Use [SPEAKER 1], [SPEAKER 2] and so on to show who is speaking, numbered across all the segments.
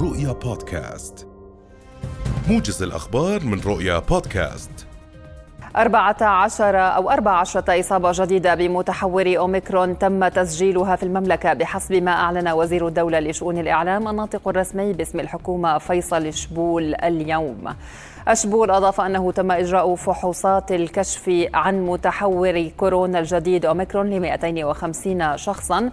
[SPEAKER 1] رؤيا بودكاست. موجز الأخبار من رؤيا بودكاست.
[SPEAKER 2] 14 أو 14 إصابة جديدة بمتحور أوميكرون تم تسجيلها في المملكة بحسب ما أعلن وزير الدولة لشؤون الإعلام الناطق الرسمي باسم الحكومة فيصل شبول اليوم. أشبول أضاف أنه تم إجراء فحوصات الكشف عن متحور كورونا الجديد أوميكرون ل 250 شخصاً.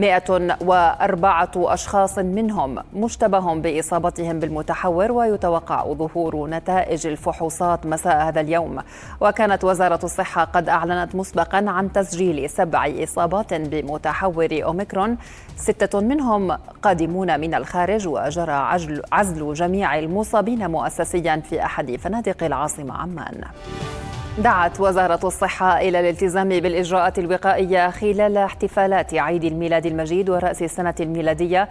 [SPEAKER 2] 104 أشخاص منهم مشتبه بإصابتهم بالمتحور ويتوقع ظهور نتائج الفحوصات مساء هذا اليوم. وكانت وزارة الصحة قد أعلنت مسبقا عن تسجيل سبع إصابات بمتحور أوميكرون. ستة منهم قادمون من الخارج وجرى عزل جميع المصابين مؤسسيا في أحد فنادق العاصمة عمان. دعت وزارة الصحة إلى الالتزام بالإجراءات الوقائية خلال احتفالات عيد الميلاد المجيد ورأس السنة الميلادية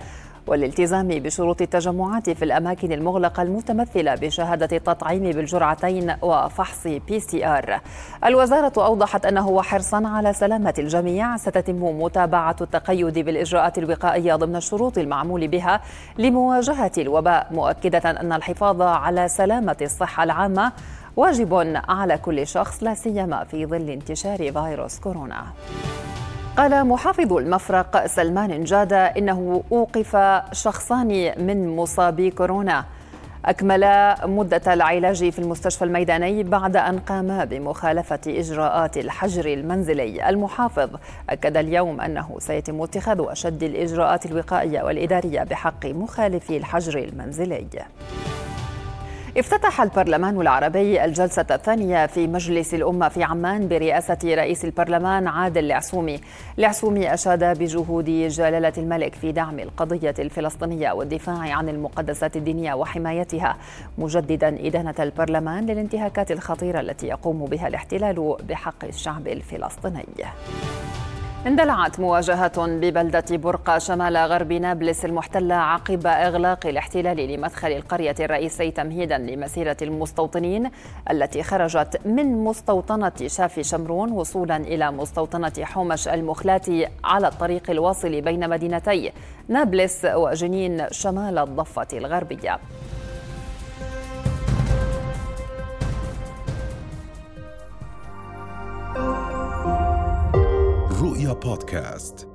[SPEAKER 2] والالتزام بشروط التجمعات في الأماكن المغلقة المتمثلة بشهادة التطعيم بالجرعتين وفحص PCR الوزارة أوضحت أنه وحرصا على سلامة الجميع. ستتم متابعة التقيد بالإجراءات الوقائية ضمن الشروط المعمول بها لمواجهة الوباء مؤكدة أن الحفاظ على سلامة الصحة العامة واجب على كل شخص لا سيما في ظل انتشار فيروس كورونا. قال محافظ المفرق سلمان جادة إنه أوقف شخصان من مصابي كورونا. أكملا مدة العلاج في المستشفى الميداني بعد أن قاما بمخالفة إجراءات الحجر المنزلي. المحافظ أكد اليوم أنه سيتم اتخاذ أشد الإجراءات الوقائية والإدارية بحق مخالفي الحجر المنزلي. افتتح البرلمان العربي الجلسة الثانية في مجلس الأمة في عمان برئاسة رئيس البرلمان عادل العسومي. العسومي أشاد بجهود جلالة الملك في دعم القضية الفلسطينية والدفاع عن المقدسات الدينية وحمايتها، مجددا إدانة البرلمان للانتهاكات الخطيرة التي يقوم بها الاحتلال بحق الشعب الفلسطيني. اندلعت مواجهة ببلدة برقة شمال غرب نابلس المحتلة عقب إغلاق الاحتلال لمدخل القرية الرئيسي تمهيدا لمسيرة المستوطنين التي خرجت من مستوطنة شافي شمرون وصولا إلى مستوطنة حومش المخلاتي على الطريق الواصل بين مدينتي نابلس وجنين شمال الضفة الغربية.
[SPEAKER 1] رؤيا بودكاست.